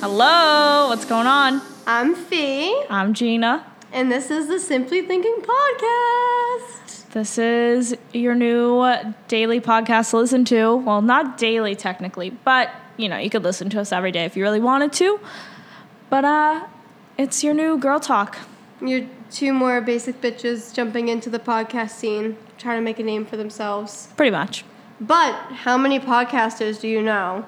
Hello, what's going on? I'm Fee, I'm Gina. and this is the Simply Thinking Podcast. This is your new daily podcast to listen to. Well, not daily technically, but you know, you could listen to us every day if you really wanted to. But uh it's your new girl talk. You're two more basic bitches jumping into the podcast scene, trying to make a name for themselves. Pretty much. But how many podcasters do you know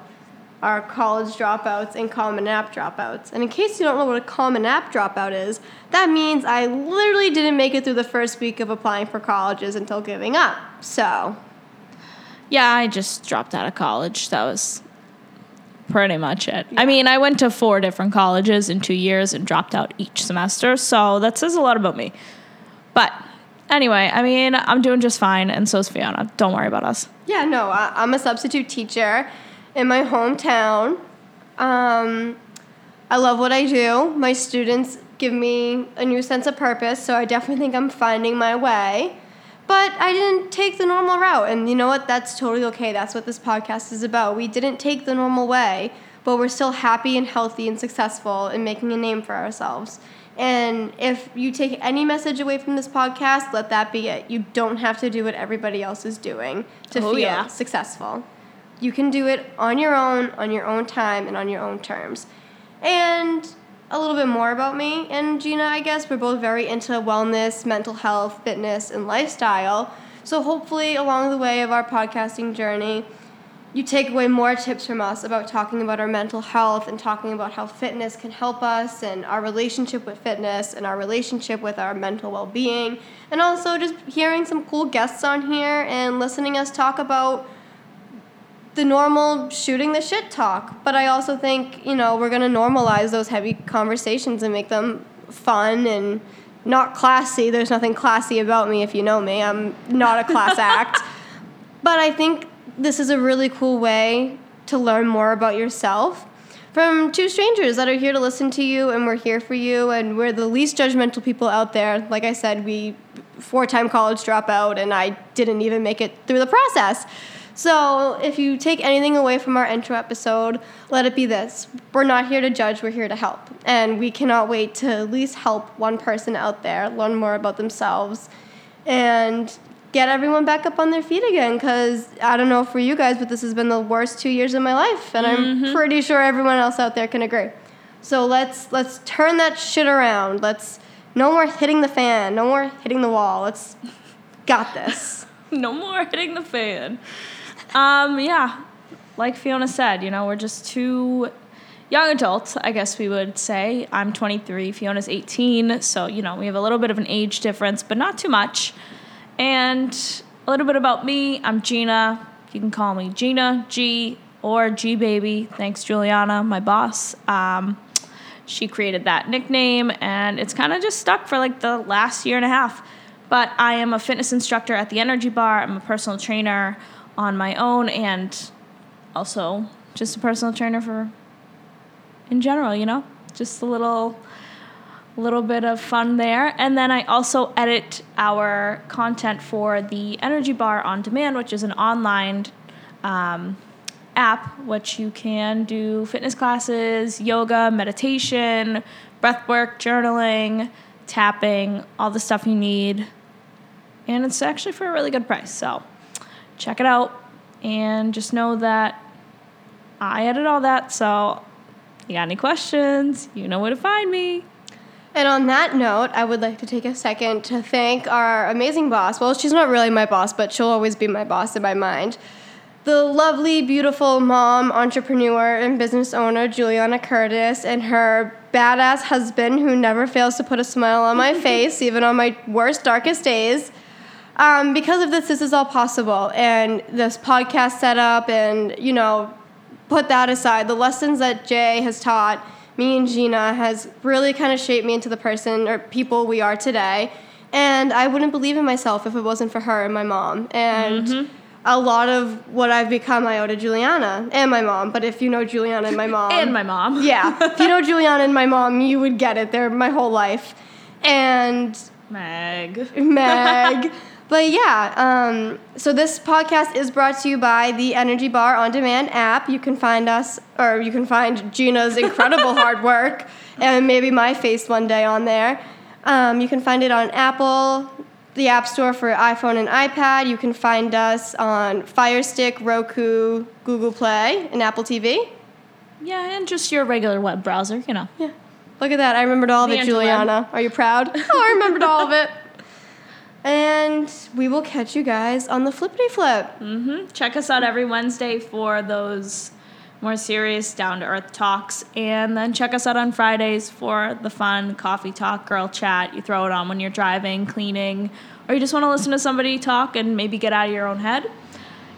are college dropouts and common app dropouts? And in case you don't know what a common app dropout is, that means I literally didn't make it through the first week of applying for colleges until giving up. So, Yeah, I just dropped out of college. That was pretty much it. I mean, I went to four different colleges in two years and dropped out each semester, so that says a lot about me. But anyway, I mean, I'm doing just fine, and so is Fiona. Don't worry about us. Yeah, no, I, I'm a substitute teacher in my hometown. Um, I love what I do. My students give me a new sense of purpose, so I definitely think I'm finding my way. But I didn't take the normal route, and you know what? That's totally okay. That's what this podcast is about. We didn't take the normal way, but we're still happy and healthy and successful in making a name for ourselves. And if you take any message away from this podcast, let that be it. You don't have to do what everybody else is doing to Oh, feel yeah. successful. You can do it on your own, on your own time, and on your own terms. And a little bit more about me and Gina, I guess. We're both very into wellness, mental health, fitness, and lifestyle. So hopefully, along the way of our podcasting journey, you take away more tips from us about talking about our mental health and talking about how fitness can help us and our relationship with fitness and our relationship with our mental well being. And also just hearing some cool guests on here and listening us talk about the normal shooting the shit talk. But I also think, you know, we're going to normalize those heavy conversations and make them fun and not classy. There's nothing classy about me if you know me. I'm not a class act. But I think this is a really cool way to learn more about yourself from two strangers that are here to listen to you and we're here for you and we're the least judgmental people out there. Like I said, we four-time college dropout and I didn't even make it through the process. So, if you take anything away from our intro episode, let it be this. We're not here to judge, we're here to help. And we cannot wait to at least help one person out there learn more about themselves and get everyone back up on their feet again because i don't know for you guys but this has been the worst two years of my life and i'm mm-hmm. pretty sure everyone else out there can agree so let's let's turn that shit around let's no more hitting the fan no more hitting the wall let's got this no more hitting the fan. Um, yeah, like Fiona said, you know, we're just two young adults, I guess we would say. I'm 23, Fiona's 18, so, you know, we have a little bit of an age difference, but not too much. And a little bit about me I'm Gina. You can call me Gina, G, or G Baby. Thanks, Juliana, my boss. Um, she created that nickname, and it's kind of just stuck for like the last year and a half. But I am a fitness instructor at the Energy Bar. I'm a personal trainer on my own, and also just a personal trainer for in general. You know, just a little little bit of fun there. And then I also edit our content for the Energy Bar on Demand, which is an online um, app which you can do fitness classes, yoga, meditation, breath work, journaling, tapping, all the stuff you need. And it's actually for a really good price. So check it out and just know that I edit all that. So you got any questions, you know where to find me. And on that note, I would like to take a second to thank our amazing boss. Well, she's not really my boss, but she'll always be my boss in my mind. The lovely, beautiful mom, entrepreneur, and business owner, Juliana Curtis, and her badass husband, who never fails to put a smile on my face, even on my worst, darkest days. Um, because of this, this is all possible. And this podcast setup, and, you know, put that aside. The lessons that Jay has taught me and Gina has really kind of shaped me into the person or people we are today. And I wouldn't believe in myself if it wasn't for her and my mom. And a lot of what I've become, I owe to Juliana and my mom. But if you know Juliana and my mom, and my mom. yeah, if you know Juliana and my mom, you would get it. They're my whole life. And Meg. Meg. But yeah, um, so this podcast is brought to you by the Energy Bar On Demand app. You can find us, or you can find Gina's incredible hard work and maybe my face one day on there. Um, you can find it on Apple, the App Store for iPhone and iPad. You can find us on Fire Stick, Roku, Google Play, and Apple TV. Yeah, and just your regular web browser, you know. Yeah. Look at that. I remembered all of The it, interweb. Juliana. Are you proud? oh, I remembered all of it. And we will catch you guys on the flippity flip. hmm Check us out every Wednesday for those more serious, down to earth talks. And then check us out on Fridays for the fun coffee talk, girl chat. You throw it on when you're driving, cleaning, or you just want to listen to somebody talk and maybe get out of your own head.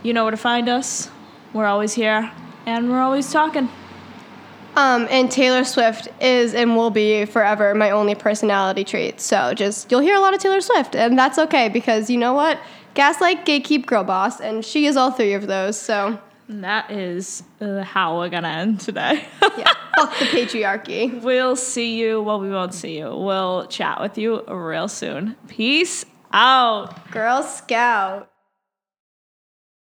You know where to find us. We're always here and we're always talking. Um, and Taylor Swift is and will be forever my only personality trait. So just you'll hear a lot of Taylor Swift, and that's okay because you know what? Gaslight, gatekeep, girl boss, and she is all three of those. So that is uh, how we're to end today. yeah, fuck the patriarchy. We'll see you. Well, we won't see you. We'll chat with you real soon. Peace out. Girl Scout.